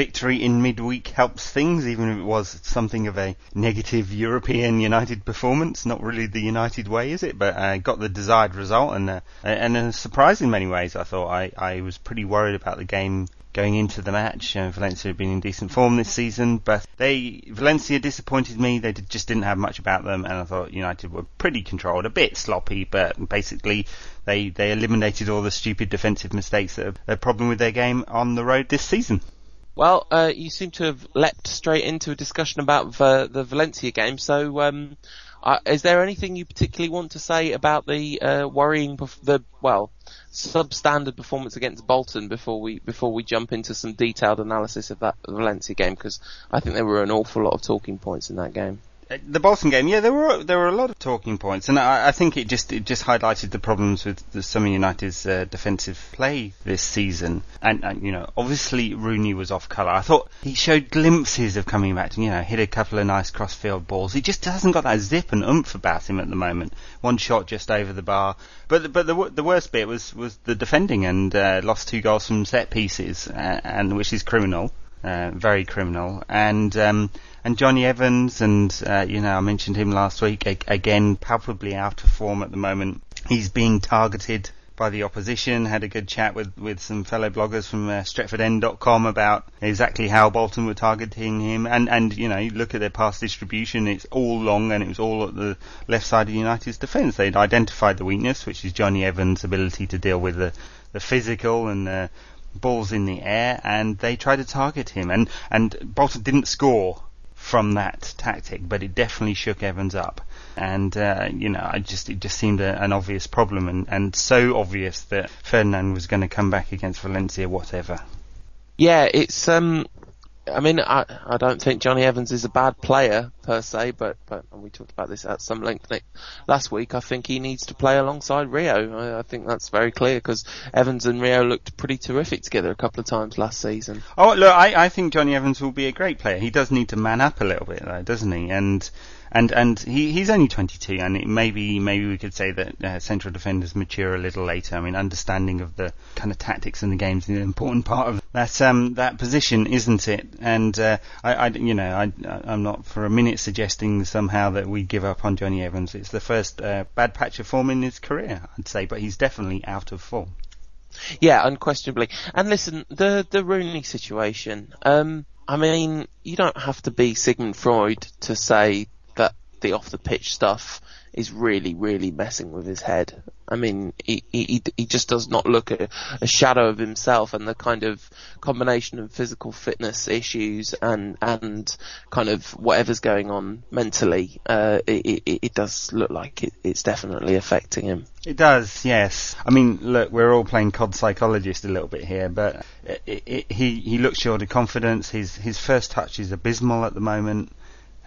victory in midweek helps things, even if it was something of a negative European United performance. Not really the United way, is it? But uh, got the desired result, and uh, and a surprise in many ways. I thought I, I was pretty worried about the game going into the match. Uh, Valencia had been in decent form this season, but they Valencia disappointed me. They did, just didn't have much about them, and I thought United were pretty controlled, a bit sloppy, but basically they they eliminated all the stupid defensive mistakes that are a problem with their game on the road this season. Well, uh, you seem to have leapt straight into a discussion about the, the Valencia game. So, um, uh, is there anything you particularly want to say about the uh, worrying, the well, substandard performance against Bolton before we before we jump into some detailed analysis of that Valencia game? Because I think there were an awful lot of talking points in that game the Bolton game, yeah, there were there were a lot of talking points, and I, I think it just it just highlighted the problems with the, some of United's uh, defensive play this season. And, and, you know, obviously Rooney was off colour. I thought he showed glimpses of coming back. You know, hit a couple of nice crossfield balls. He just hasn't got that zip and oomph about him at the moment. One shot just over the bar, but but the the worst bit was was the defending and uh, lost two goals from set pieces, uh, and which is criminal. Uh, very criminal. And um, and Jonny Evans, and uh, you know I mentioned him last week. A- again, palpably out of form at the moment. He's being targeted by the opposition. Had a good chat with, with some fellow bloggers from uh, StretfordEnd.com about exactly how Bolton were targeting him. And, and, you know, you look at their past distribution, it's all long and it was all at the left side of United's defence. They'd identified the weakness, which is Jonny Evans' ability to deal with the, the physical and uh, balls in the air, and they tried to target him. And, and Bolton didn't score from that tactic, but it definitely shook Evans up. And uh, you know, I just it just seemed a, an obvious problem, and, and so obvious that Ferdinand was going to come back against Valencia, whatever. Yeah, it's um, I mean, I, I don't think Jonny Evans is a bad player per se, but, but we talked about this at some length last week. I think he needs to play alongside Rio. I, I think that's very clear because Evans and Rio looked pretty terrific together a couple of times last season. Oh, look, I, I think Jonny Evans will be a great player. He does need to man up a little bit though, doesn't he? And and and he he's only 22, and maybe maybe we could say that uh, central defenders mature a little later. I mean, understanding of the kind of tactics in the game is an important part of that um that position, isn't it? And uh, I, I you know I I'm not for a minute suggesting somehow that we give up on Jonny Evans. It's the first uh, bad patch of form in his career, I'd say, but he's definitely out of form. Yeah, unquestionably. And listen, the the Rooney situation. Um, I mean, you don't have to be Sigmund Freud to say the off the pitch stuff is really, really messing with his head. I mean, he, he, he just does not look a, a shadow of himself and the kind of combination of physical fitness issues and, and kind of whatever's going on mentally, uh, it, it, it does look like it, it's definitely affecting him. It does, yes. I mean, look, we're all playing COD psychologist a little bit here, but it, it, he he looks short of confidence. His his first touch is abysmal at the moment.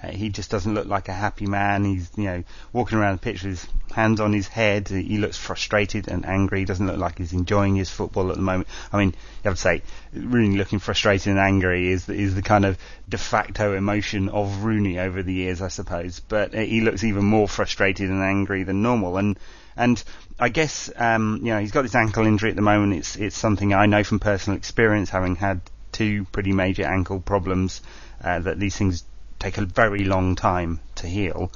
Uh, he just doesn't look like a happy man. He's, you know, walking around the pitch with his hands on his head. He looks frustrated and angry. He doesn't look like he's enjoying his football at the moment. I mean, you have to say, really looking frustrated and angry is is the kind of de facto emotion of Rooney over the years, I suppose. But uh, he looks even more frustrated and angry than normal. And and I guess um, you know he's got this ankle injury at the moment. It's it's something I know from personal experience, having had two pretty major ankle problems. Uh, that these things take a very long time to heal.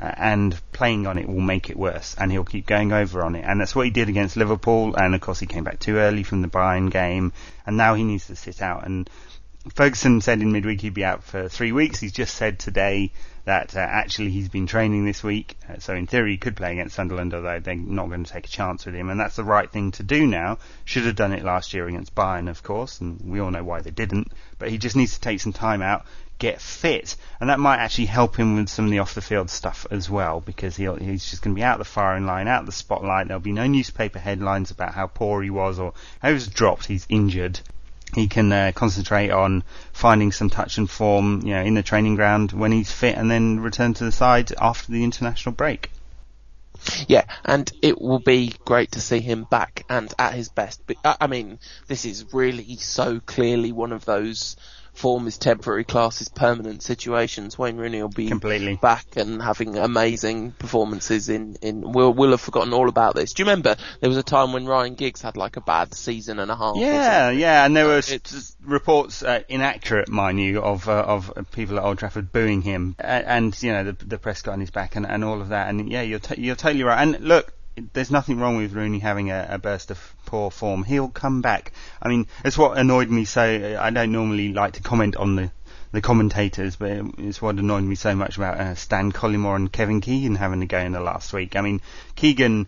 Uh, and playing on it will make it worse, and he'll keep going over on it. And that's what he did against Liverpool, and of course he came back too early from the Bayern game, and now he needs to sit out. And Ferguson said in midweek he'd be out for three weeks. He's just said today that uh, actually he's been training this week, uh, so in theory he could play against Sunderland, although they're not going to take a chance with him, and that's the right thing to do now. Should have done it last year against Bayern, of course, and we all know why they didn't. But he just needs to take some time out, get fit, and that might actually help him with some of the off the field stuff as well because he's just going to be out of the firing line, out of the spotlight. There'll be no newspaper headlines about how poor he was or how he was dropped. He's injured. He can uh, concentrate on finding some touch and form, you know, in the training ground when he's fit, and then return to the side after the international break. Yeah, and it will be great to see him back and at his best. I mean, this is really so clearly one of those form is temporary, class is permanent situations. Wayne Rooney will be Completely. back and having amazing performances in, in, we'll, we'll have forgotten all about this. Do you remember there was a time when Ryan Giggs had like a bad season and a half? Yeah, yeah, and there were It's- reports, uh, inaccurate, mind you, of uh, of people at Old Trafford booing him, A- and you know the, the press got on his back and, and all of that. And yeah, you're t- you're totally right. And look, there's nothing wrong with Rooney having a, a burst of poor form. He'll come back. I mean, it's what annoyed me so. I don't normally like to comment on the the commentators, but it's what annoyed me so much about uh, Stan Collymore and Kevin Keegan having to go in the last week. I mean, Keegan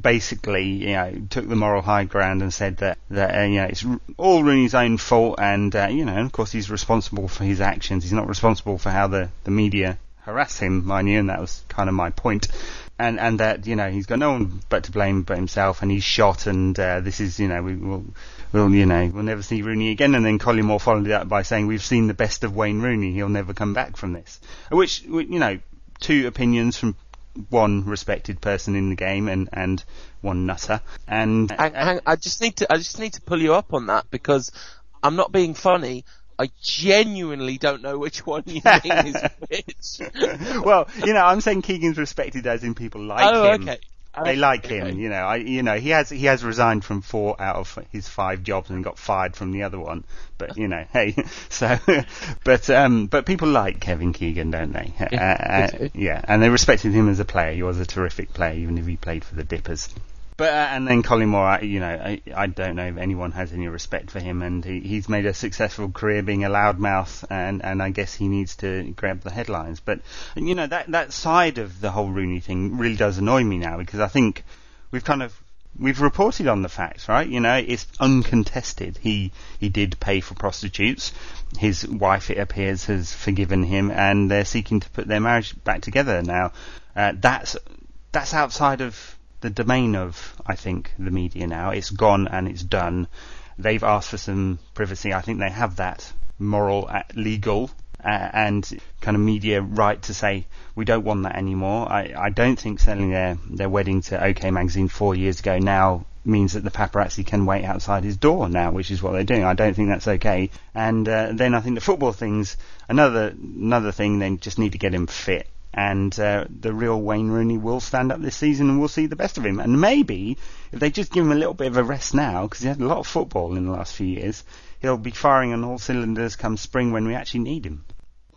basically, you know, took the moral high ground and said that that uh, you know it's all Rooney's own fault, and uh, you know, of course, he's responsible for his actions. He's not responsible for how the the media harass him, mind you, and that was kind of my point. And and that you know he's got no one but to blame but himself, and he's shot, and uh, this is you know we will we'll you know we'll never see Rooney again. And then Collymore followed it up by saying we've seen the best of Wayne Rooney, he'll never come back from this. Which you know two opinions from one respected person in the game and and one nutter. And hang, I just need to I just need to pull you up on that because I'm not being funny. I genuinely don't know which one you mean is which. well, you know, I'm saying Keegan's respected as in people like oh, him. okay. They like Okay. him, you know. I, you know, he has he has resigned from four out of his five jobs and got fired from the other one. But you know, hey, so, but um, but people like Kevin Keegan, don't they? Yeah, uh, uh, yeah, and they respected him as a player. He was a terrific player, even if he played for the Dippers. But uh, and then Collymore, I, you know, I, I don't know if anyone has any respect for him, and he, he's made a successful career being a loudmouth, and and I guess he needs to grab the headlines. But you know that that side of the whole Rooney thing really does annoy me now because I think we've kind of we've reported on the facts, right? You know, it's uncontested. He he did pay for prostitutes. His wife, it appears, has forgiven him, and they're seeking to put their marriage back together now. Uh, that's that's outside of the domain of, I think, the media now. It's gone and it's done. They've asked for some privacy. I think they have that moral, uh, legal, uh, and kind of media right to say we don't want that anymore. I, I don't think selling their, their wedding to OK Magazine four years ago now means that the paparazzi can wait outside his door now, which is what they're doing. I don't think that's okay. And uh, then I think the football things another another thing. They just need to get him fit and uh, the real Wayne Rooney will stand up this season and we'll see the best of him. And maybe if they just give him a little bit of a rest now, because he had a lot of football in the last few years, he'll be firing on all cylinders come spring when we actually need him.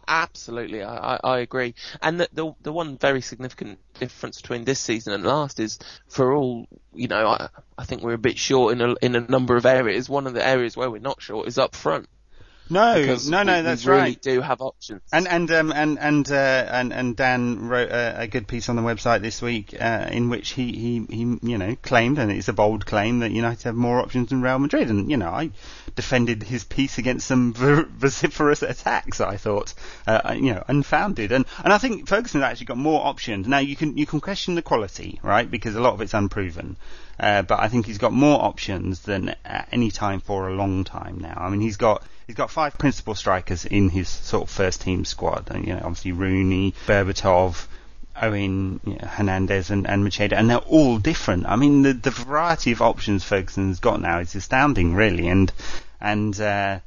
Absolutely, I, I, agree. And the, the the one very significant difference between this season and last is, for all you know, I, I think we're a bit short in a in a number of areas. One of the areas where we're not short is up front. No, Because no, no, we, that's we really right. do have options. And and um and and uh, and and Dan wrote a, a good piece on the website this week uh, in which he, he he you know claimed and it's a bold claim that United have more options than Real Madrid. And you know I defended his piece against some ver- vociferous attacks I thought uh, you know unfounded. And and I think Ferguson has actually got more options. Now you can you can question the quality right? Because a lot of it's unproven. Uh, but I think he's got more options than at any time for a long time now. I mean he's got he's got five principal strikers in his sort of first team squad. And, you know, obviously Rooney, Berbatov, Owen, you know, Hernandez, and, and Macheda, and they're all different. I mean, the the variety of options Ferguson's got now is astounding, really. And and uh,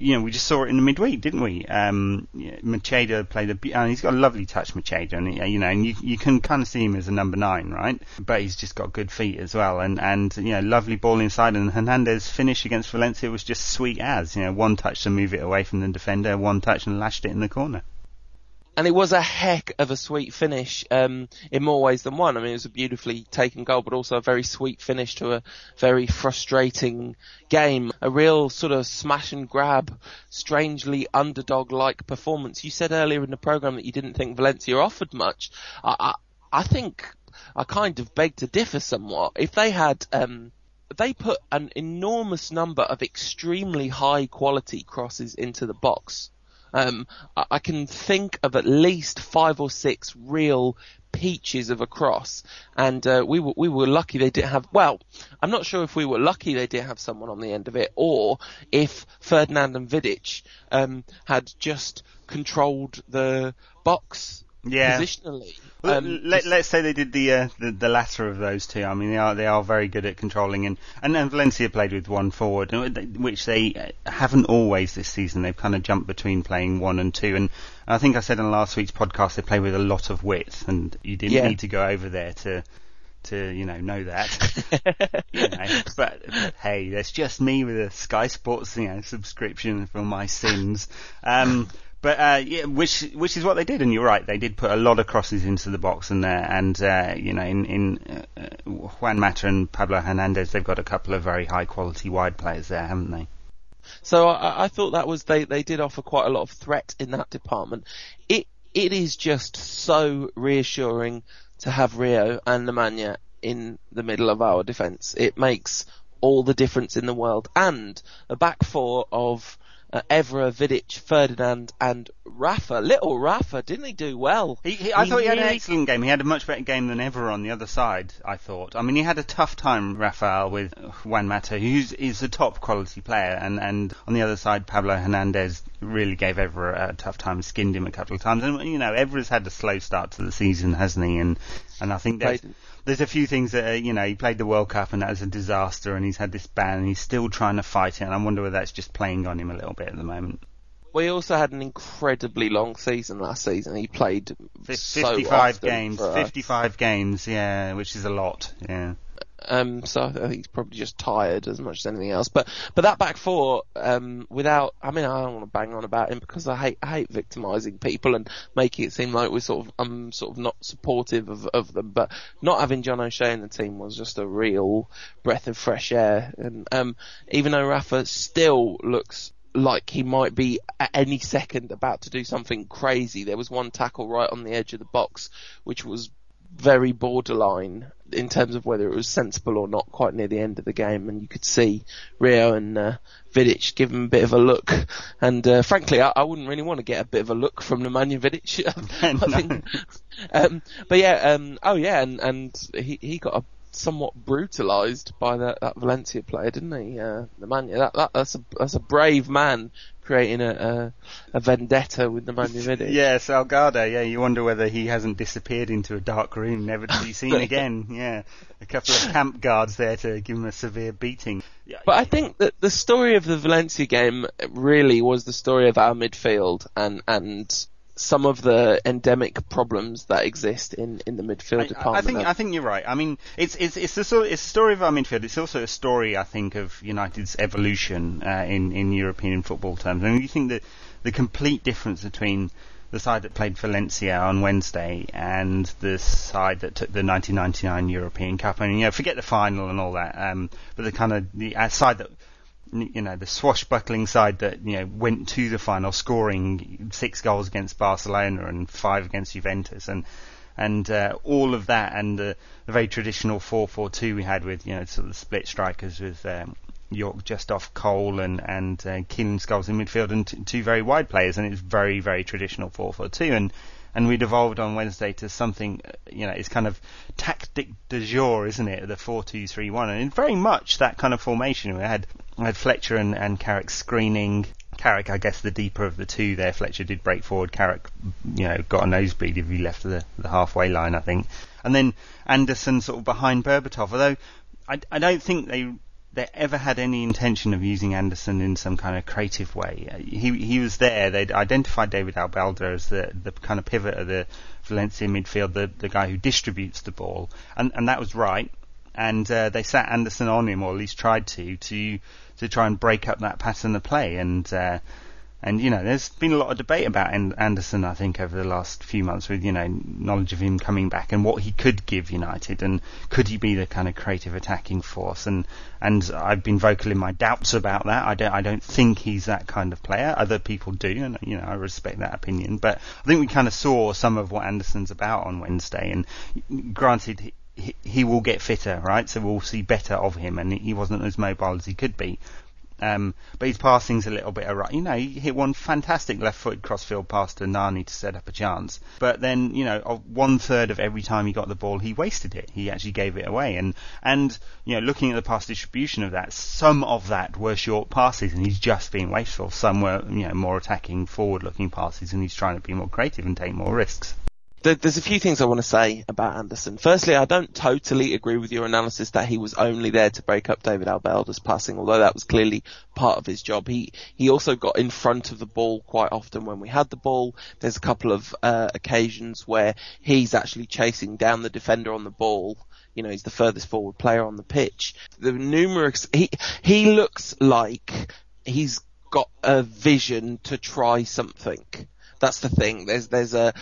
you know, we just saw it in the midweek, didn't we? Um, Macheda played a, and he's got a lovely touch, Macheda, and you know, and you you can kind of see him as a number nine, right? But he's just got good feet as well, and and you know, lovely ball inside, and Hernandez finish against Valencia was just sweet as, you know, one touch to move it away from the defender, one touch and lashed it in the corner. And it was a heck of a sweet finish um, in more ways than one. I mean, it was a beautifully taken goal, but also a very sweet finish to a very frustrating game. A real sort of smash and grab, strangely underdog-like performance. You said earlier in the program that you didn't think Valencia offered much. I, I, I think I kind of beg to differ somewhat. If they had um, they put an enormous number of extremely high quality crosses into the box. Um, I, I can think of at least five or six real peaches of a cross, and uh, we were we were lucky they didn't have. Well, I'm not sure if we were lucky they didn't have someone on the end of it, or if Ferdinand and Vidic um, had just controlled the box Yeah. positionally. Um, let, just- let's say they did the, uh, the the latter of those two. I mean, they are they are very good at controlling, and and then Valencia played with one forward, which they haven't always this season. They've kind of jumped between playing one and two, and I think I said in last week's podcast they play with a lot of width, and you didn't Yeah. need to go over there to to you know know that. you know, but, but hey, that's just me with a Sky Sports you know subscription for my sins. Um, but uh, yeah, which which is what they did, and you're right, they did put a lot of crosses into the box, and uh, and uh, you know in in uh, Juan Mata and Pablo Hernandez, they've got a couple of very high quality wide players there, haven't they? So I, I thought that was they, they did offer quite a lot of threat in that department. It it is just so reassuring to have Rio and Nemanja in the middle of our defence. It makes all the difference in the world. And a back four of uh, Evra, Vidic, Ferdinand, and Rafa. Little Rafa, didn't he do well? He, he, I He thought he had an excellent game. He had a much better game than Evra on the other side. I thought. I mean, he had a tough time, Rafael, with Juan Mata, who's is a top quality player, and and on the other side, Pablo Hernandez really gave Evra a tough time, skinned him a couple of times, and you know, Evra's had a slow start to the season, hasn't he? And and I think Played- there's a few things that uh, you know he played the World Cup and that was a disaster, and he's had this ban, and he's still trying to fight it, and I wonder whether that's just playing on him a little bit at the moment. We also had an incredibly long season last season. He played Fif- so 55 often games, for us. 55 games, yeah, which is a lot, yeah. Um, so I think he's probably just tired as much as anything else. But but that back four, um, without, I mean, I don't want to bang on about him because I hate I hate victimising people and making it seem like we're sort of I'm sort of not supportive of of them. But not having John O'Shea in the team was just a real breath of fresh air. And um, even though Rafa still looks like he might be at any second about to do something crazy. There was one tackle right on the edge of the box, which was very borderline in terms of whether it was sensible or not quite near the end of the game and you could see Rio and uh, Vidic give him a bit of a look. And uh, frankly I, I wouldn't really want to get a bit of a look from Nemanja Vidic. I think um, but yeah um, oh yeah and, and he, he got a somewhat brutalised by that, that Valencia player didn't he? Uh, Nemanja that, that, that's a that's a brave man creating a, a, a vendetta with Nemanja Vidic Yeah, Salgado. Yeah, you wonder whether he hasn't disappeared into a dark room, never to be seen again. Yeah, a couple of camp guards there to give him a severe beating. Yeah, But I think that the story of the Valencia game really was the story of our midfield and and some of the endemic problems that exist in, in the midfield I, I department. think I think you're right. I mean, it's it's it's a sort it's a story of our midfield. It's also a story, I think, of United's evolution uh, in in European football terms. I mean, you think that the complete difference between the side that played Valencia on Wednesday and the side that took the 1999 European Cup. I mean, you know, forget the final and all that, um, but the kind of the uh, side that you know, the swashbuckling side that, you know, went to the final scoring six goals against Barcelona and five against Juventus and, and, uh, all of that and the, very traditional 4-4-2 we had with, you know, sort of split strikers with, um, Yorke just off Cole and, and, uh, Keelan Scholes in midfield and t- two very wide players and it's very, very traditional 4-4-2 and, and we'd evolved on Wednesday to something, uh, you know, it's kind of tactic de jour, isn't it? The 4-2-3-1, and very much that kind of formation. We had, we had Fletcher and, and Carrick screening. Carrick, I guess, the deeper of the two there. Fletcher did break forward. Carrick, you know, got a nosebleed if he left the, the halfway line, I think. And then Anderson sort of behind Berbatov, although I, I don't think they they ever had any intention of using Anderson in some kind of creative way. Uh, He he was there. They'd identified David Albelda as the the kind of pivot of the Valencia midfield, the the guy who distributes the ball, and and that was right. And uh, they sat Anderson on him, or at least tried to, to to try and break up that pattern of play. And uh, and you know, there's been a lot of debate about Anderson, I think, over the last few months, with you know knowledge of him coming back and what he could give United, and could he be the kind of creative attacking force? And and I've been vocal in my doubts about that. I don't I don't think he's that kind of player. Other people do, and you know I respect that opinion. But I think we kind of saw some of what Anderson's about on Wednesday. And granted. He, he, will get fitter, right? So we'll see better of him, and he wasn't as mobile as he could be. Um, but his passing's a little bit awry. You know, he hit one fantastic left-footed crossfield pass to Nani to set up a chance. But then, you know, one third of every time he got the ball, he wasted it. He actually gave it away. And and you know, looking at the pass distribution of that, some of that were short passes, and he's just being wasteful. Some were, you know, more attacking, forward-looking passes, and he's trying to be more creative and take more risks. There's a few things I want to say about Anderson. Firstly, I don't totally agree with your analysis that he was only there to break up David Albelda's passing, although that was clearly part of his job. He he also got in front of the ball quite often when we had the ball. There's a couple of uh, occasions where he's actually chasing down the defender on the ball. You know, he's the furthest forward player on the pitch. The numerous he he looks like he's got a vision to try something. That's the thing. There's there's a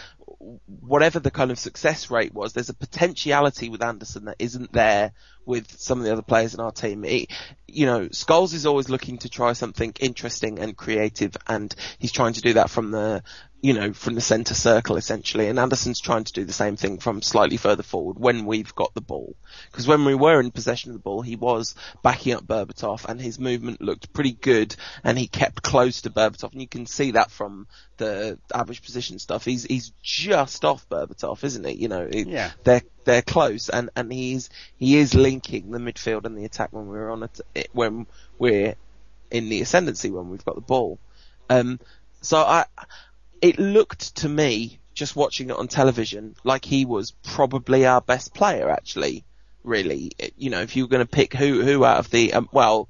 whatever the kind of success rate was, there's a potentiality with Anderson that isn't there with some of the other players in our team. He, you know, Scholes is always looking to try something interesting and creative, and he's trying to do that from the you know, from the centre circle essentially. And Anderson's trying to do the same thing from slightly further forward when we've got the ball. Because when we were in possession of the ball, he was backing up Berbatov and his movement looked pretty good and he kept close to Berbatov. And you can see that from the average position stuff. He's, he's just off Berbatov, isn't he? You know, yeah. they're, they're close and, and he's, he is linking the midfield and the attack when we're on it, when we're in the ascendancy when we've got the ball. Um, so I, it looked to me, just watching it on television, like he was probably our best player actually. Really, you know, if you were going to pick who who out of the um, well,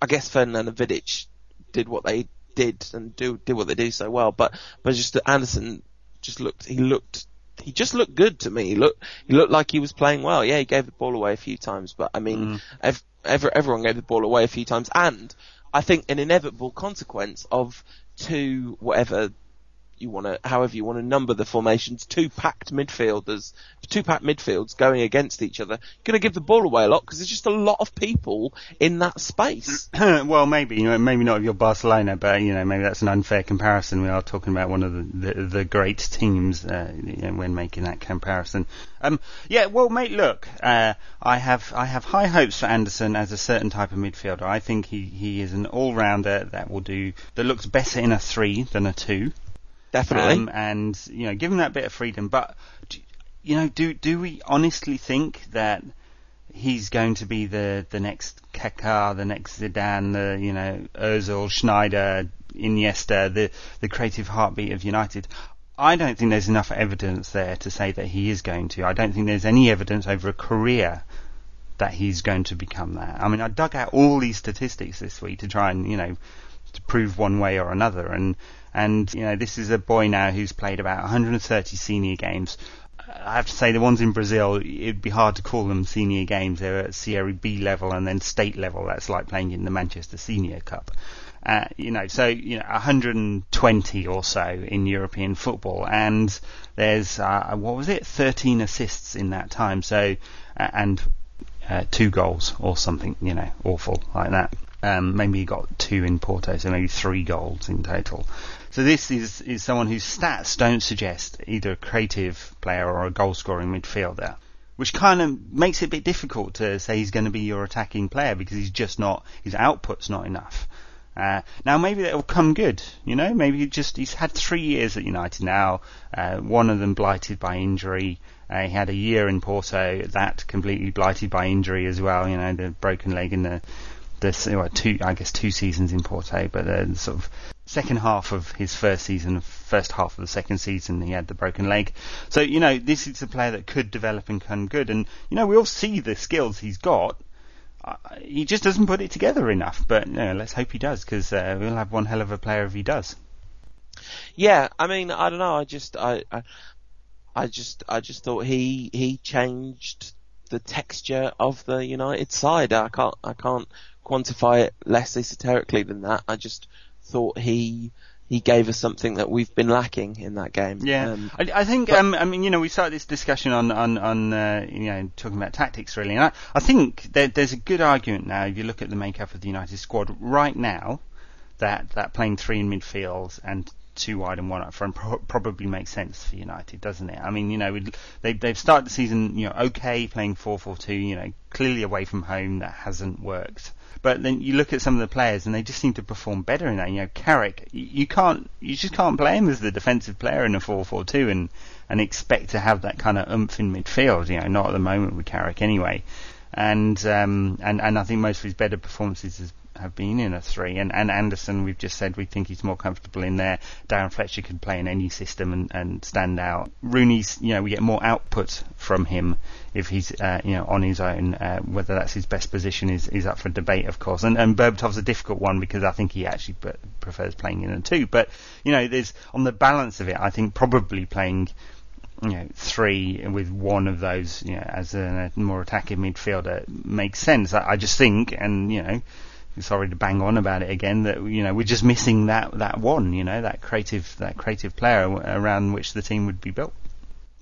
I guess Ferdinand and Vidic did what they did and do did what they do so well, but but just Anderson just looked he looked he just looked good to me. He looked he looked like he was playing well. Yeah, he gave the ball away a few times, but I mean, mm. ev- ev- everyone gave the ball away a few times, and I think an inevitable consequence of two whatever you want to, however you want to number the formations, two packed midfielders, two packed midfields going against each other, going to give the ball away a lot because there's just a lot of people in that space. well, maybe, you know, maybe not if you're Barcelona, but you know, maybe that's an unfair comparison. We are talking about one of the the, the great teams uh, you know, when making that comparison. Um, yeah, well, mate, look, uh, I have I have high hopes for Anderson as a certain type of midfielder. I think he, he is an all rounder that will do that looks better in a three than a two. Definitely. Um, and you know, give him that bit of freedom. But you know, do do we honestly think that he's going to be the the next Kaká, the next Zidane, the you know Özil, Sneijder, Iniesta, the the creative heartbeat of United? I don't think there's enough evidence there to say that he is going to. I don't think there's any evidence over a career that he's going to become that. I mean, I dug out all these statistics this week to try and you know to prove one way or another, and and, you know, this is a boy now who's played about 130 senior games. I have to say the ones in Brazil, it'd be hard to call them senior games. They're at Serie B level and then state level. That's like playing in the Manchester Senior Cup. Uh, you know, so you know, 120 or so in European football, and there's uh, what was it, 13 assists in that time. So, uh, and uh, two goals or something, you know, awful like that. Um, maybe he got two in Porto, so maybe three goals in total. So this is, is someone whose stats don't suggest either a creative player or a goal scoring midfielder. Which kind of makes it a bit difficult to say he's going to be your attacking player because he's just not, his output's not enough. Uh, now maybe that will come good, you know. Maybe he just he's had three years at United now. Uh, one of them blighted by injury. Uh, he had a year in Porto that completely blighted by injury as well. You know the broken leg in the the well, two I guess two seasons in Porto, but the sort of second half of his first season, first half of the second season, he had the broken leg. So, you know, this is a player that could develop and come good. And, you know, we all see the skills he's got. Uh, he just doesn't put it together enough. But, you know, let's hope he does, because uh, we'll have one hell of a player if he does. Yeah, I mean, I don't know. I just, I, I, I just, I just thought he, he changed the texture of the United side. I can't, I can't quantify it less esoterically than that. I just thought he he gave us something that we've been lacking in that game. Yeah, um, I, I, think. But, um, I mean, you know, we started this discussion on on on uh, you know talking about tactics really, and I, I think there's a good argument now if you look at the makeup of the United squad right now that that playing three in midfield and two wide and one up front pro- probably makes sense for United, doesn't it? I mean, you know, they they've started the season you know okay playing four four two, you know, clearly away from home that hasn't worked. But then you look at some of the players and they just seem to perform better in that. You know, Carrick, you can't, you just can't play him as the defensive player in a 4-4-2 and, and expect to have that kind of oomph in midfield. You know, not at the moment with Carrick anyway. And, um, and, and I think most of his better performances have been in a three. And, and Anderson, we've just said we think he's more comfortable in there. Darren Fletcher can play in any system and, and stand out. Rooney's, you know, we get more output from him if he's, uh, you know, on his own. Uh, whether that's his best position is, is up for debate, of course. And, and Berbatov's a difficult one because I think he actually prefers playing in a two. But, you know, there's, on the balance of it, I think probably playing you know, three with one of those, you know, as a more attacking midfielder makes sense. I, I just think, and you know, sorry to bang on about it again, that you know we're just missing that that one, you know, that creative that creative player around which the team would be built.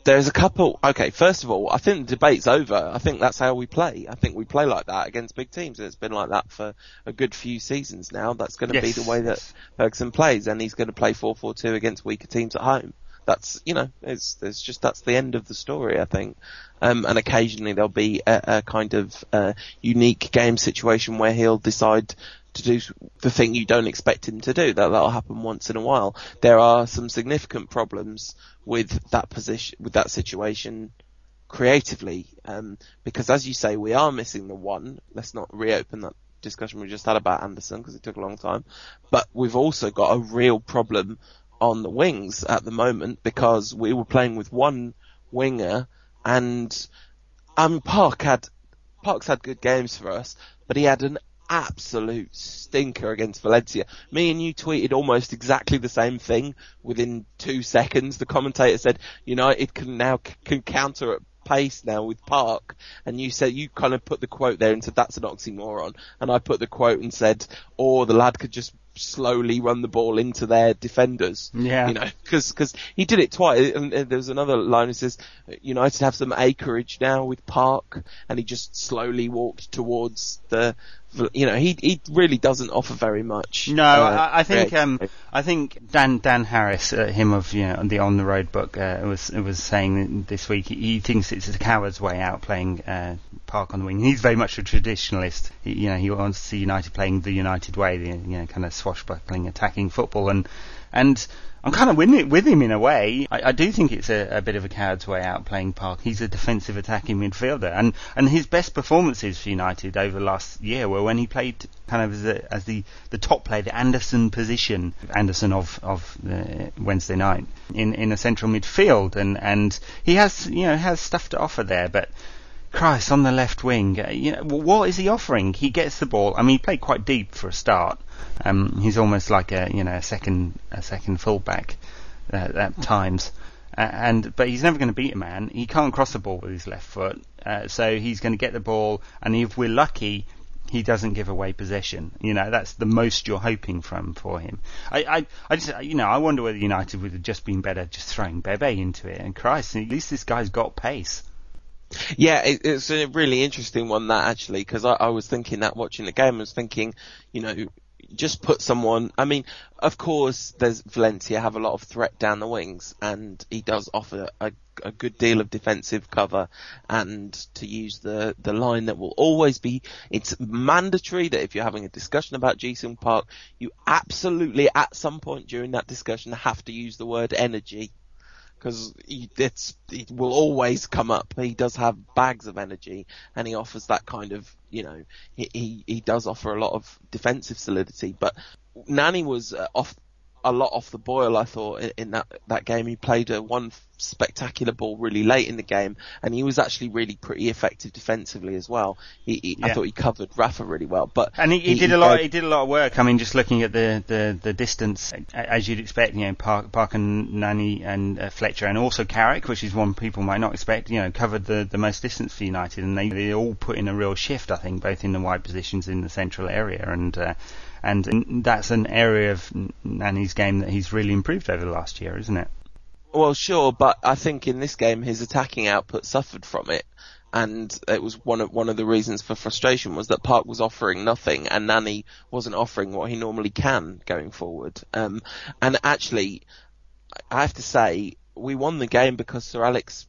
There's a couple. Okay, first of all, I think the debate's over. I think that's how we play. I think we play like that against big teams, and it's been like that for a good few seasons now. That's going to yes. be the way that Ferguson plays, and he's going to play 4-4-2 against weaker teams at home that's you know it's it's just that's the end of the story I think. Um, and occasionally there'll be a, a kind of uh, unique game situation where he'll decide to do the thing you don't expect him to do. That that'll happen once in a while. There are some significant problems with that position with that situation creatively um, because as you say we are missing the one. Let's not reopen that discussion we just had about Anderson because it took a long time. But we've also got a real problem on the wings at the moment because we were playing with one winger and um Park had Park's had good games for us, but he had an absolute stinker against Valencia. Me and you tweeted almost exactly the same thing within two seconds. The commentator said United can now can counter at pace now with Park, and you said you kind of put the quote there and said that's an oxymoron, and I put the quote and said, or oh, the lad could just slowly run the ball into their defenders. Yeah. You know, because cause he did it twice. And there was another line that says United have some acreage now with Park, and he just slowly walked towards the you know, he he really doesn't offer very much. No, uh, I, I, think um, I think Dan Dan Harris, uh, him of you know the On the Road book, uh, was was saying this week he thinks it's a coward's way out playing uh, Park on the wing. He's very much a traditionalist. He, you know, he wants to see United playing the United way, the you know kind of swashbuckling attacking football, and and I'm kind of with, it, with him in a way. I, I do think it's a, a, bit of a coward's way out playing Park. He's a defensive attacking midfielder, and and his best performances for United over the last year were when he played kind of as, a, as the, the top player, the Anderson position, Anderson of of uh, Wednesday night in in a central midfield, and and he has you know has stuff to offer there, but Christ, on the left wing, uh, you know, what is he offering? He gets the ball. I mean, he played quite deep for a start. Um, he's almost like a you know a second a second fullback uh, at times. Uh, and but he's never going to beat a man. He can't cross the ball with his left foot, uh, so he's going to get the ball. And if we're lucky, he doesn't give away possession. You know, that's the most you're hoping from for him. I, I, I just, you know, I wonder whether United would have just been better just throwing Bebe into it. And Christ, at least this guy's got pace. Yeah, it, it's a really interesting one that actually, because I, I was thinking that watching the game, I was thinking, you know, just put someone. I mean, of course, there's Valencia have a lot of threat down the wings, and he does offer a, a good deal of defensive cover. And to use the the line that will always be, it's mandatory that if you're having a discussion about Ji-sung Park, you absolutely at some point during that discussion have to use the word energy because it's it will always come up. He does have bags of energy, and he offers that kind of you know he he, he does offer a lot of defensive solidity. But Nani was uh, off a lot off the boil. I thought in, in that that game he played a one spectacular ball really late in the game, and he was actually really pretty effective defensively as well. He, he, yeah. I thought he covered Rafa really well, but and he, he, did a lot. He did a lot of work. I mean, just looking at the, the, the distance, as you'd expect, you know, Park, Park and Nani and uh, Fletcher, and also Carrick, which is one people might not expect. You know, covered the, the most distance for United, and they they all put in a real shift. I think both in the wide positions in the central area, and uh, and that's an area of Nani's game that he's really improved over the last year, isn't it? Well, sure, but I think in this game his attacking output suffered from it, and it was one of one of the reasons for frustration was that Park was offering nothing and Nani wasn't offering what he normally can going forward. Um, and actually, I have to say we won the game because Sir Alex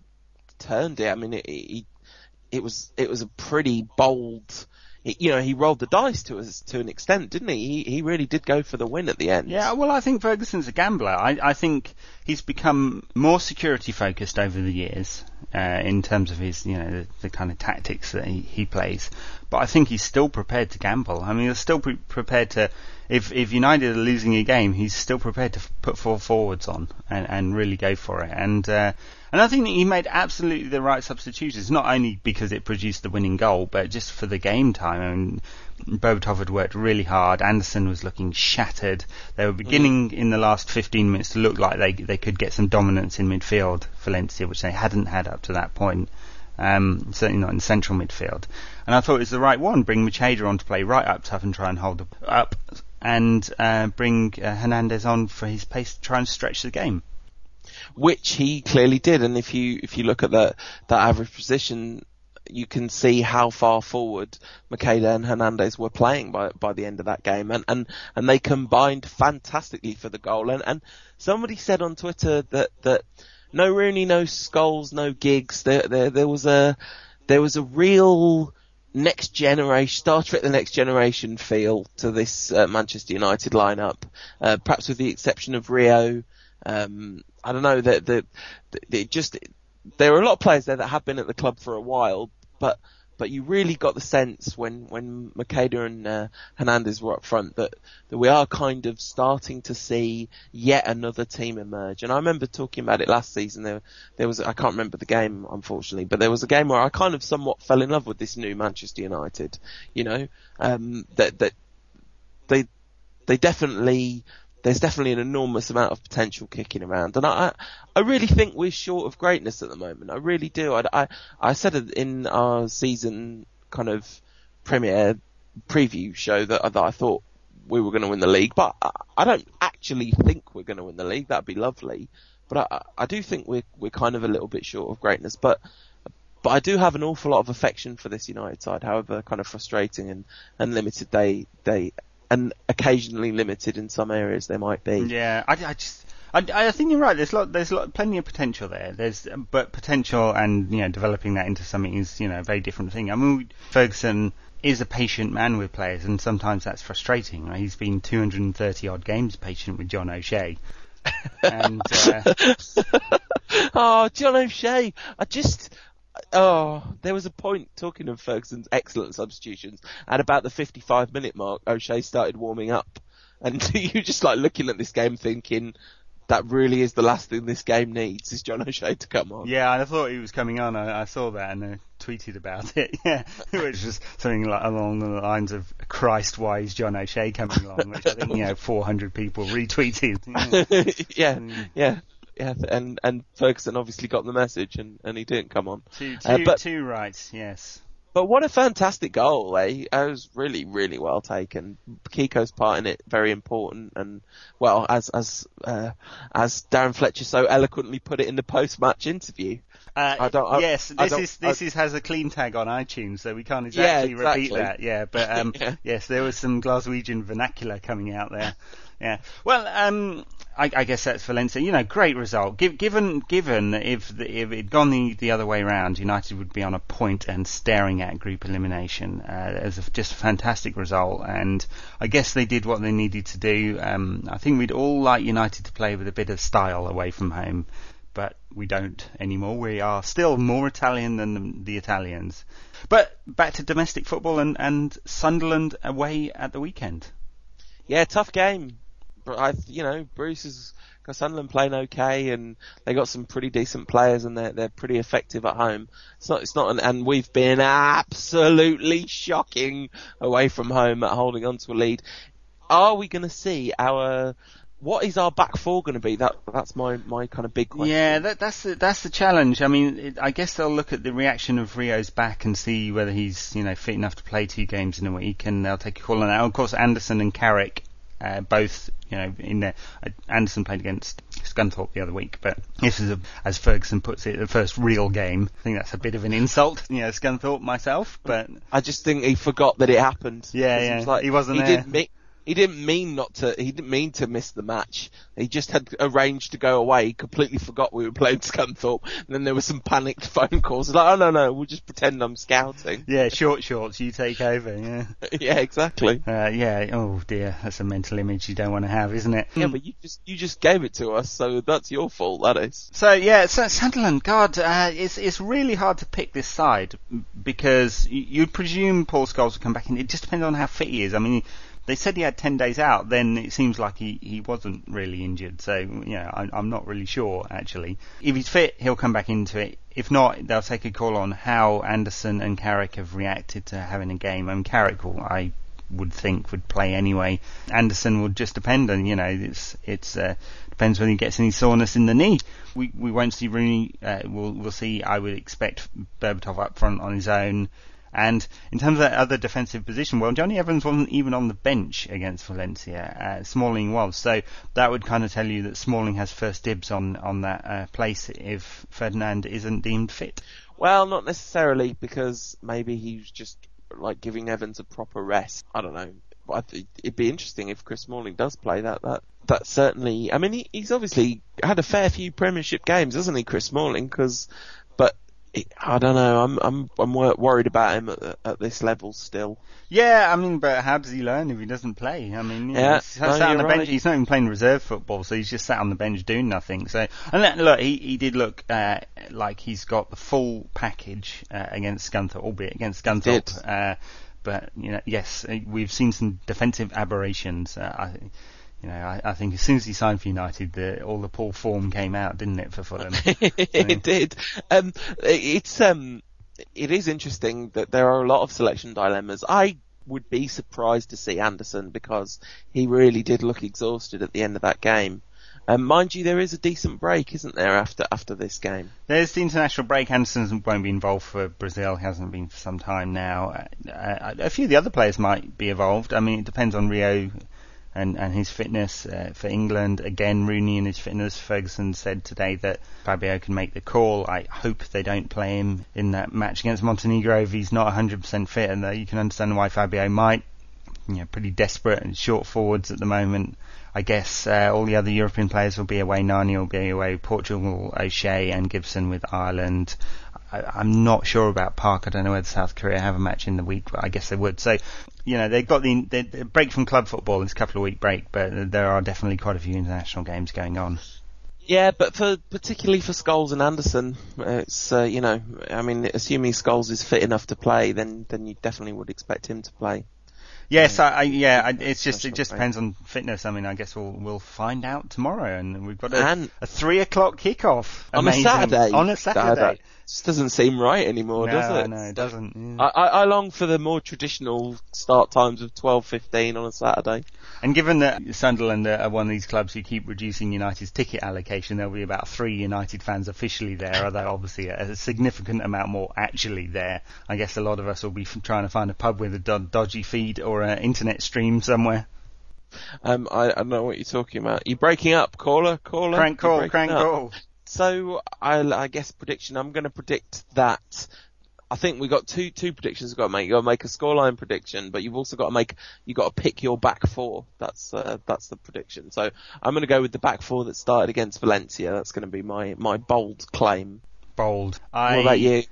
turned it. I mean, it, it, it was it was a pretty bold you know, he rolled the dice to us to an extent, didn't he? He he really did go for the win at the end. Yeah, well, I think Ferguson's a gambler. I, I think he's become more security focused over the years uh, in terms of his, you know, the, the kind of tactics that he, he plays. But I think he's still prepared to gamble. I mean, he's still pre- prepared to, if if United are losing a game, he's still prepared to f- put four forwards on and, and really go for it. And uh, and I think that he made absolutely the right substitutions, not only because it produced the winning goal, but just for the game time. I mean, had worked really hard. Anderson was looking shattered. They were beginning mm. in the last 15 minutes to look like they they could get some dominance in midfield, Valencia, which they hadn't had up to that point. Um, certainly not in central midfield. And I thought it was the right one. Bring Macheda on to play right up top and try and hold up, and uh, bring uh, Hernandez on for his pace to try and stretch the game. Which he clearly did, and if you if you look at the that average position, you can see how far forward Macheda and Hernandez were playing by by the end of that game, and and, and they combined fantastically for the goal. And and somebody said on Twitter that that no Rooney, no Scholes, no Giggs. There, there, there was a, there was a real next generation, Star Trek: The Next Generation feel to this uh, Manchester United lineup. Uh, perhaps with the exception of Rio. Um, I don't know that the, the, just there are a lot of players there that have been at the club for a while, but but you really got the sense when when Macheda and uh, Hernandez were up front that that we are kind of starting to see yet another team emerge. And I remember talking about it last season. There there was I can't remember the game unfortunately, but there was a game where I kind of somewhat fell in love with this new Manchester United. You know um, that that they they definitely there's definitely an enormous amount of potential kicking around, and I, I really think we're short of greatness at the moment. I really do. I, I, I said in our season kind of premiere preview show that, that I thought we were going to win the league, but I, I don't actually think we're going to win the league. That'd be lovely, but I, I do think we're we're kind of a little bit short of greatness. But but I do have an awful lot of affection for this United side, however kind of frustrating and, and limited they they and occasionally limited in some areas they might be. Yeah, I, I just. I, I think you're right. There's lot, there's lot, plenty of potential there. There's, but potential and you know developing that into something is you know a very different thing. I mean, Ferguson is a patient man with players, and sometimes that's frustrating. Right? He's been 230 odd games patient with John O'Shea. and, uh... oh, John O'Shea! I just, Oh, there was a point talking of Ferguson's excellent substitutions. At about the 55 minute mark, O'Shea started warming up. And you just like looking at this game thinking, that really is the last thing this game needs is John O'Shea to come on. Yeah, I thought he was coming on. I, I saw that and I tweeted about it. Yeah, which was something like along the lines of Christ, why is John O'Shea coming along? Which I think you know 400 people retweeted. Mm. Yeah, mm. yeah. Yeah and and Ferguson obviously got the message, and, and he didn't come on. Two, uh, two, uh, but, two rights, yes. But what a fantastic goal, eh? It was really, really well taken. Kiko's part in it very important, and well, as as uh, as Darren Fletcher so eloquently put it in the post-match interview. Uh, I don't, I, yes, this is this is has a clean tag on iTunes, so we can't exactly, yeah, exactly. repeat that. Yeah, but um, yeah. yes, there was some Glaswegian vernacular coming out there. Yeah. Well, um, I, I, guess that's Valencia. You know, great result. given given if the, if it'd gone the, the other way around, United would be on a point and staring at group elimination. Uh, as a, just a fantastic result, and I guess they did what they needed to do. Um, I think we'd all like United to play with a bit of style away from home, but we don't anymore. We are still more Italian than the, the Italians. But back to domestic football and, and Sunderland away at the weekend. Yeah, tough game. I, you know, Bruce got Sunderland playing okay, and they got some pretty decent players, and they're they're pretty effective at home. It's not, it's not, an, and we've been absolutely shocking away from home at holding on to a lead. Are we going to see our what is our back four going to be? That that's my my kind of big question. Yeah, that, that's the, that's the challenge. I mean, it, I guess they'll look at the reaction of Rio's back and see whether he's you know fit enough to play two games in a week, and they'll take a call on that. Of course, Anderson and Carrick uh, both, you know, in there. Uh, Anderson played against Scunthorpe the other week, but this is, a, as Ferguson puts it, the first real game. I think that's a bit of an insult, you know, Scunthorpe myself, but I just think he forgot that it happened. Yeah, yeah. Like, he wasn't he there. Did he didn't mean not to. He didn't mean to miss the match. He just had arranged to go away. He completely forgot we were playing Scunthorpe. And then there were some panicked phone calls. Like, oh no, no, we'll just pretend I'm scouting. Yeah, short shorts, you take over. Yeah. yeah, exactly. Uh, yeah. Oh dear, that's a mental image you don't want to have, isn't it? Yeah, but you just you just gave it to us, so that's your fault. That is. So yeah, so Sunderland. God, uh, it's it's really hard to pick this side because you'd presume Paul Scholes would come back in. It just depends on how fit he is. I mean, they said he had 10 days out, then it seems like he, he wasn't really injured. So, you know, I, I'm not really sure, actually. If he's fit, he'll come back into it. If not, they'll take a call on how Anderson and Carrick have reacted to having a game. I mean, Carrick, will, I would think, would play anyway. Anderson will just depend on, you know, it's, it's, uh, depends when he gets any soreness in the knee. We, we won't see Rooney, uh, we'll, we'll see, I would expect Berbatov up front on his own. And in terms of that other defensive position, well, Jonny Evans wasn't even on the bench against Valencia. Uh, Smalling was, so that would kind of tell you that Smalling has first dibs on on that uh, place if Ferdinand isn't deemed fit. Well, not necessarily because maybe he's just like giving Evans a proper rest. I don't know. It'd be interesting if Chris Smalling does play that. That that certainly. I mean, he, he's obviously had a fair few Premiership games, hasn't he, Chris Smalling? Because I don't know. I'm I'm I'm worried about him at, at, this level still. Yeah, I mean, but how does he learn if he doesn't play? I mean, yeah, he's sat on the right. bench. He's not even playing reserve football, so he's just sat on the bench doing nothing. So, and look, he he did look uh, like he's got the full package uh, against Scunthorpe, albeit against Scunthorpe. Uh, but you know, yes, we've seen some defensive aberrations. Uh, I you know, I, I, think as soon as he signed for United, the, all the poor form came out, didn't it, for Fulham? it did. Um, it's um, it is interesting that there are a lot of selection dilemmas. I would be surprised to see Anderson because he really did look exhausted at the end of that game. Um, mind you, there is a decent break, isn't there, after after this game? There's the international break. Anderson won't be involved for Brazil. He Hasn't been for some time now. Uh, a few of the other players might be involved. I mean, it depends on Rio and, and his fitness uh, for England. Again, Rooney and his fitness. Ferguson said today that Fabio can make the call. I hope they don't play him in that match against Montenegro if he's not 100% fit, and you can understand why Fabio might. You know, pretty desperate and short forwards at the moment. I guess uh, all the other European players will be away. Nani will be away. Portugal, O'Shea, and Gibson with Ireland. I, am not sure about Park. I don't know whether South Korea have a match in the week, but I guess they would. So, you know, they've got the, the break from club football. It's a couple of week break, but there are definitely quite a few international games going on. Yeah, but for particularly for Scholes and Anderson, it's uh, you know, I mean, assuming Scholes is fit enough to play, then then you definitely would expect him to play. Yes, I, I yeah, I, it's just it just depends on fitness. I mean, I guess we'll we'll find out tomorrow, and we've got a, a three o'clock kickoff on Amazing. a Saturday. On a Saturday. This doesn't seem right anymore, no, does it? No, it doesn't. Yeah. I, I, long for the more traditional start times of twelve fifteen on a Saturday. And given that Sunderland are one of these clubs who keep reducing United's ticket allocation, there'll be about three United fans officially there, although obviously a, significant amount more actually there. I guess a lot of us will be trying to find a pub with a dodgy feed or an internet stream somewhere. Um, I, I don't know what you're talking about. You're breaking up, caller, caller. Crank call, crank up. call. So I, I guess prediction. I'm going to predict that. I think we got two two predictions. We've got to make. You got to make a scoreline prediction, but you've also got to make. You got to pick your back four. That's uh, that's the prediction. So I'm going to go with the back four that started against Valencia. That's going to be my my bold claim. Bold. I, what about you?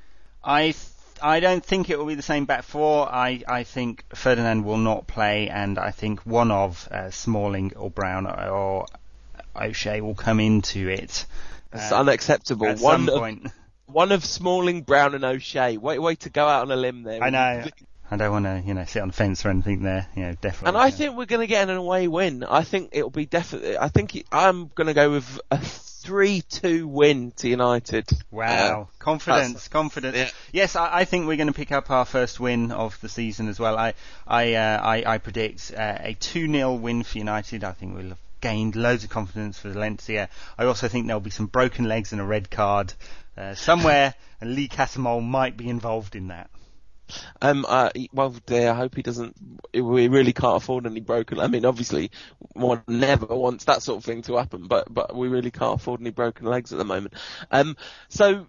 I. I don't think it will be the same back four. I, I think Ferdinand will not play, and I think one of uh, Smalling or Brown or O'Shea will come into it. It's uh, unacceptable. At one some of, point. One of Smalling, Brown, and O'Shea. Wait, wait to go out on a limb there. I know. I don't want to, you know, sit on the fence or anything there. You know, definitely. And I think we're going to get an away win. I think it'll be definitely. I think I'm going to go with a three-two win to United. Wow, uh, confidence, confidence. Yeah. Yes, I, I, think we're going to pick up our first win of the season as well. I, I, uh, I, I, predict uh, a two-nil win for United. I think we'll have gained loads of confidence for Valencia. I also think there'll be some broken legs and a red card uh, somewhere, and Lee Cattermole might be involved in that. Um, uh, well, I hope he doesn't. We really can't afford any broken. I mean, obviously, one never wants that sort of thing to happen, but but we really can't afford any broken legs at the moment. Um, so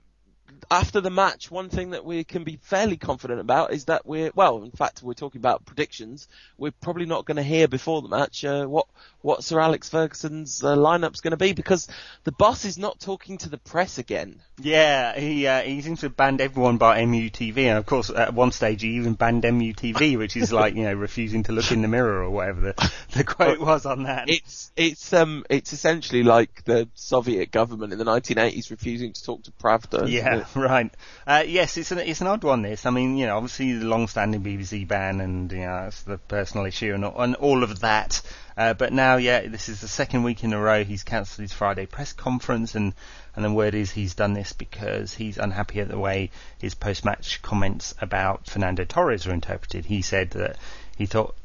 after the match, one thing that we can be fairly confident about is that we're, well, in fact, we're talking about predictions. We're probably not going to hear before the match uh, what what Sir Alex Ferguson's uh, lineup's going to be because the boss is not talking to the press again. Yeah, he uh, he seems to have banned everyone but MUTV, and of course, at one stage he even banned MUTV, which is like you know refusing to look in the mirror or whatever the, the quote was on that. It's it's um it's essentially like the Soviet government in the 1980s refusing to talk to Pravda. Yeah, right. Uh, yes, it's an it's an odd one. This, I mean, you know, obviously the long-standing BBC ban and you know it's the personal issue and and all of that. Uh, but now, yeah, this is the second week in a row he's cancelled his Friday press conference, and and the word is he's done this because he's unhappy at the way his post-match comments about Fernando Torres were interpreted. He said that he thought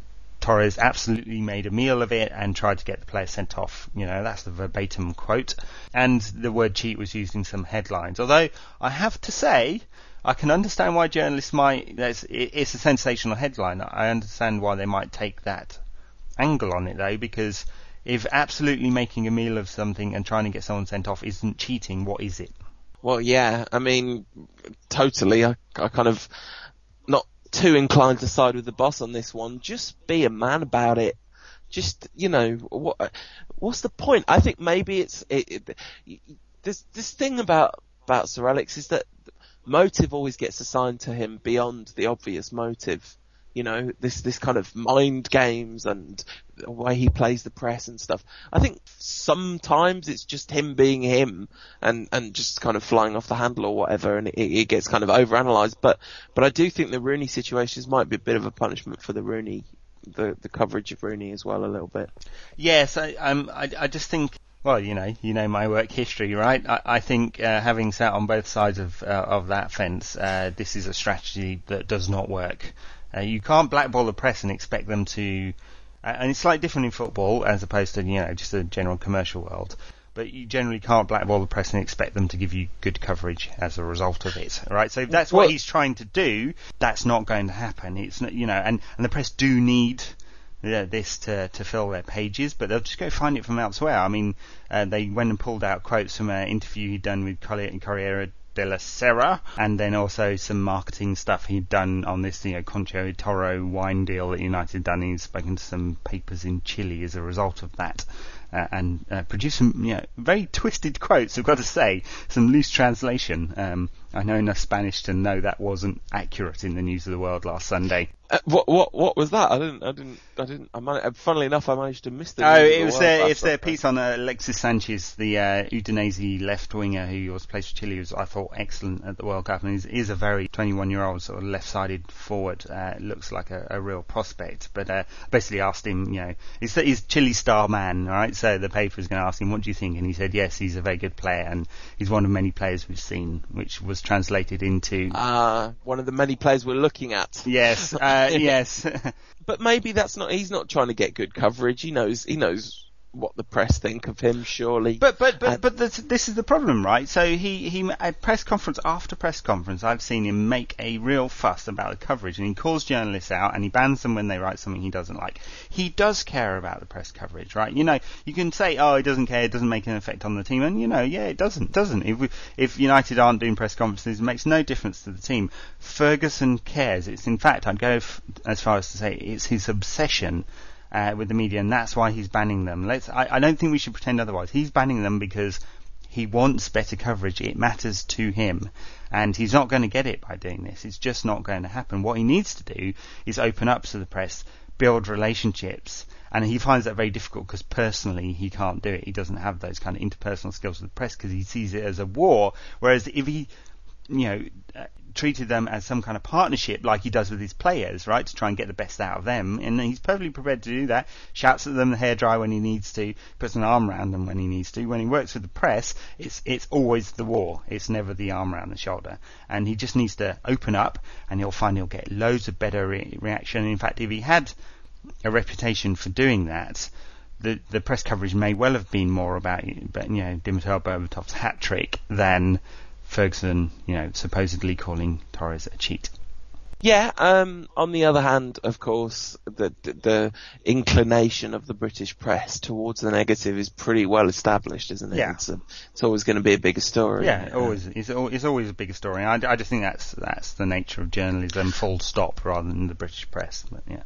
Torres absolutely made a meal of it and tried to get the player sent off. You know, that's the verbatim quote. And the word cheat was used in some headlines. Although I have to say, I can understand why journalists might. It's a sensational headline. I understand why they might take that angle on it though, because if absolutely making a meal of something and trying to get someone sent off isn't cheating, what is it? Well, yeah, I mean, totally. I, I kind of not too inclined to side with the boss on this one. Just be a man about it. Just you know what? What's the point? I think maybe it's it, it, this this thing about about Sir Alex is that motive always gets assigned to him beyond the obvious motive you know, this, this kind of mind games and the way he plays the press and stuff. I think sometimes it's just him being him and, and just kind of flying off the handle or whatever and it, it gets kind of overanalyzed. But, but I do think the Rooney situations might be a bit of a punishment for the Rooney, the, the coverage of Rooney as well a little bit. Yes, I, um, I, I just think well, you know, you know my work history, right? I, I think uh, having sat on both sides of uh, of that fence, uh, this is a strategy that does not work. Uh, you can't blackball the press and expect them to. Uh, and it's slightly different in football as opposed to you know just the general commercial world. But you generally can't blackball the press and expect them to give you good coverage as a result of it, right? So if that's what he's trying to do, that's not going to happen. It's not, you know, and, and the press do need uh, this to, to fill their pages, but they'll just go find it from elsewhere. I mean, uh, they went and pulled out quotes from an interview he'd done with Collier and Corriere de la Sera, and then also some marketing stuff he'd done on this, you know, Concha Toro wine deal that United done. He'd spoken to some papers in Chile as a result of that uh, and uh, produce some you know, very twisted quotes. I've got to say, some loose translation. Um, I know enough Spanish to know that wasn't accurate in the news of the world last Sunday. Uh, what what what was that? I didn't I didn't I didn't. I managed, uh, funnily enough, I managed to miss the. Oh, it was their it's their piece on uh, Alexis Sanchez, the uh, Udinese left winger who was placed for Chile. Was I thought excellent at the World Cup and is, is a very 21 year old sort of left sided forward. Uh, looks like a, a real prospect. But uh, basically asked him, you know, he's he's Chile star man, right? So the paper is going to ask him, what do you think? And he said, yes, he's a very good player and he's one of many players we've seen, which was translated into. Uh, one of the many players we're looking at. Yes, uh, yes. but maybe that's not, he's not trying to get good coverage. He knows, he knows what the press think of him, surely. But but but uh, but this, this, is the problem, right? So he he at press conference after press conference, I've seen him make a real fuss about the coverage, and he calls journalists out and he bans them when they write something he doesn't like. He does care about the press coverage, right? You know, you can say, oh, he doesn't care, it doesn't make an effect on the team, and you know, yeah, it doesn't, doesn't. If we, if United aren't doing press conferences, it makes no difference to the team. Ferguson cares. It's in fact, I'd go f- as far as to say it's his obsession uh, with the media, and that's why he's banning them. Let's. I, I don't think we should pretend otherwise. He's banning them because he wants better coverage. It matters to him, and he's not going to get it by doing this. It's just not going to happen. What he needs to do is open up to the press, build relationships, and he finds that very difficult because personally he can't do it. He doesn't have those kind of interpersonal skills with the press because he sees it as a war. Whereas if he you know, uh, treated them as some kind of partnership like he does with his players, right, to try and get the best out of them. And he's perfectly prepared to do that. Shouts at them the hair dry when he needs to, puts an arm around them when he needs to. When he works with the press, it's it's always the war. It's never the arm around the shoulder. And he just needs to open up, and he'll find he'll get loads of better re- reaction. In fact, if he had a reputation for doing that, the the press coverage may well have been more about you know Dimitar Berbatov's hat trick than Ferguson, you know, supposedly calling Torres a cheat. Yeah. Um, on the other hand, of course, the, the, the inclination of the British press towards the negative is pretty well established, isn't it? Yeah. It's, a, it's always going to be a bigger story. Yeah, always it's, it's always a bigger story. I, I just think that's that's the nature of journalism, full stop, rather than the British press. But yeah,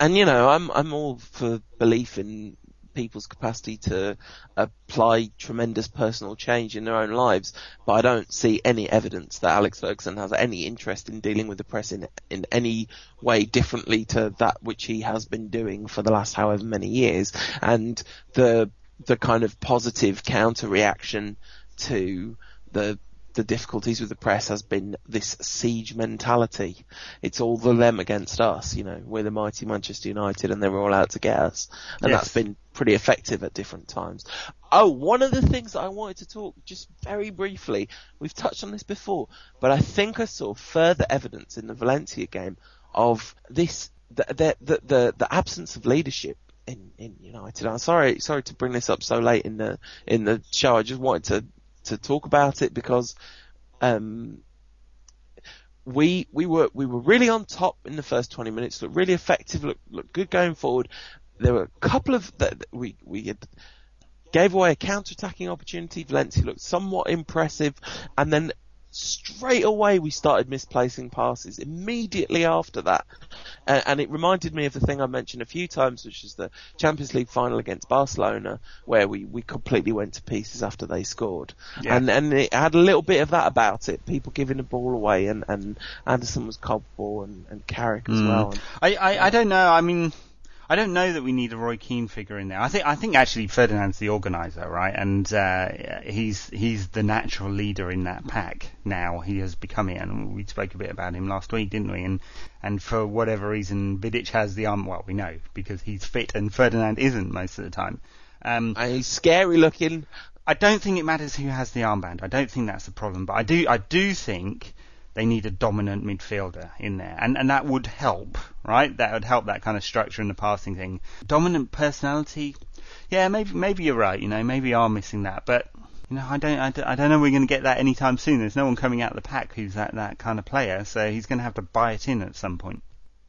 and you know, I'm I'm all for belief in people's capacity to apply tremendous personal change in their own lives, but I don't see any evidence that Alex Ferguson has any interest in dealing with the press in in any way differently to that which he has been doing for the last however many years. And the the kind of positive counter reaction to the the difficulties with the press has been this siege mentality. It's all the them against us, you know. We're the mighty Manchester United and they're all out to get us. And Yes. that's been pretty effective at different times. Oh, one of the things that I wanted to talk just very briefly, we've touched on this before, but I think I saw further evidence in the Valencia game of this, the, the, the, the, the absence of leadership in, in United. I'm sorry, sorry to bring this up so late in the, in the show. I just wanted to, to talk about it because, um, we we were we were really on top in the first 20 minutes. Looked really effective. Looked looked good going forward. There were a couple of that we we had gave away a counter-attacking opportunity. Valencia looked somewhat impressive, and then straight away we started misplacing passes immediately after that. And, and it reminded me of the thing I mentioned a few times, which is the Champions League final against Barcelona, where we, we completely went to pieces after they scored. Yeah. And and it had a little bit of that about it. People giving the ball away, and, and Anderson was culpable, and, and Carrick as Mm. well. And, I, I I don't know. I mean, I don't know that we need a Roy Keane figure in there. I think I think actually Ferdinand's the organizer, right? And uh, he's he's the natural leader in that pack now. He has become it, and we spoke a bit about him last week, didn't we? And and for whatever reason, Vidic has the arm. Well, we know because he's fit, and Ferdinand isn't most of the time. Um, and he's scary looking. I don't think it matters who has the armband. I don't think that's the problem. But I do, I do think they need a dominant midfielder in there, and and that would help, right? That would help that kind of structure and the passing thing. Dominant personality, yeah, maybe maybe you're right. You know, maybe are missing that, but. You know, I don't, I don't, I don't know we're going to get that anytime soon. There's no one coming out of the pack who's that, that kind of player, so he's going to have to buy it in at some point.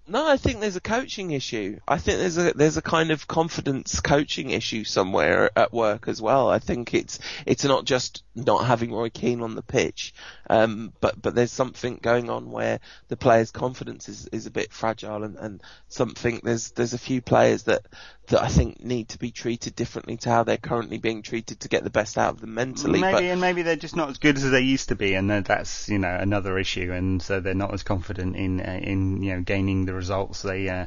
No, I think there's a coaching issue. I think there's a there's a kind of confidence coaching issue somewhere at work as well. I think it's it's not just not having Roy Keane on the pitch, um, but but there's something going on where the players' confidence is, is a bit fragile, and, and something there's there's a few players that that I think need to be treated differently to how they're currently being treated to get the best out of them mentally. Maybe, but and maybe they're just not as good as they used to be, and that's you know another issue, and so they're not as confident in uh, in you know gaining the results they. Uh,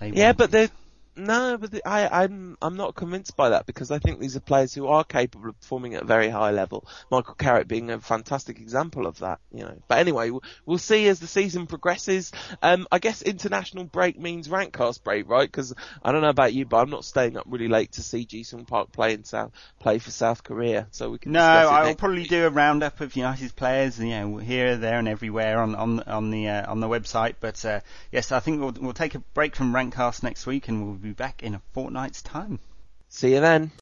they Yeah, want. but they no, but the, I, I'm I'm not convinced by that because I think these are players who are capable of performing at a very high level. Michael Carrick being a fantastic example of that, you know. But anyway, we'll, we'll see as the season progresses. Um, I guess international break means rankcast break, right? Because I don't know about you, but I'm not staying up really late to see Ji Sung Park play in South play for South Korea, so we can. No, I'll probably week. do a roundup of United's players, you know, here, there, and everywhere on on on the uh, on the website. But uh, yes, I think we'll we'll take a break from Rankcast next week, and we'll be back in a fortnight's time. See you then.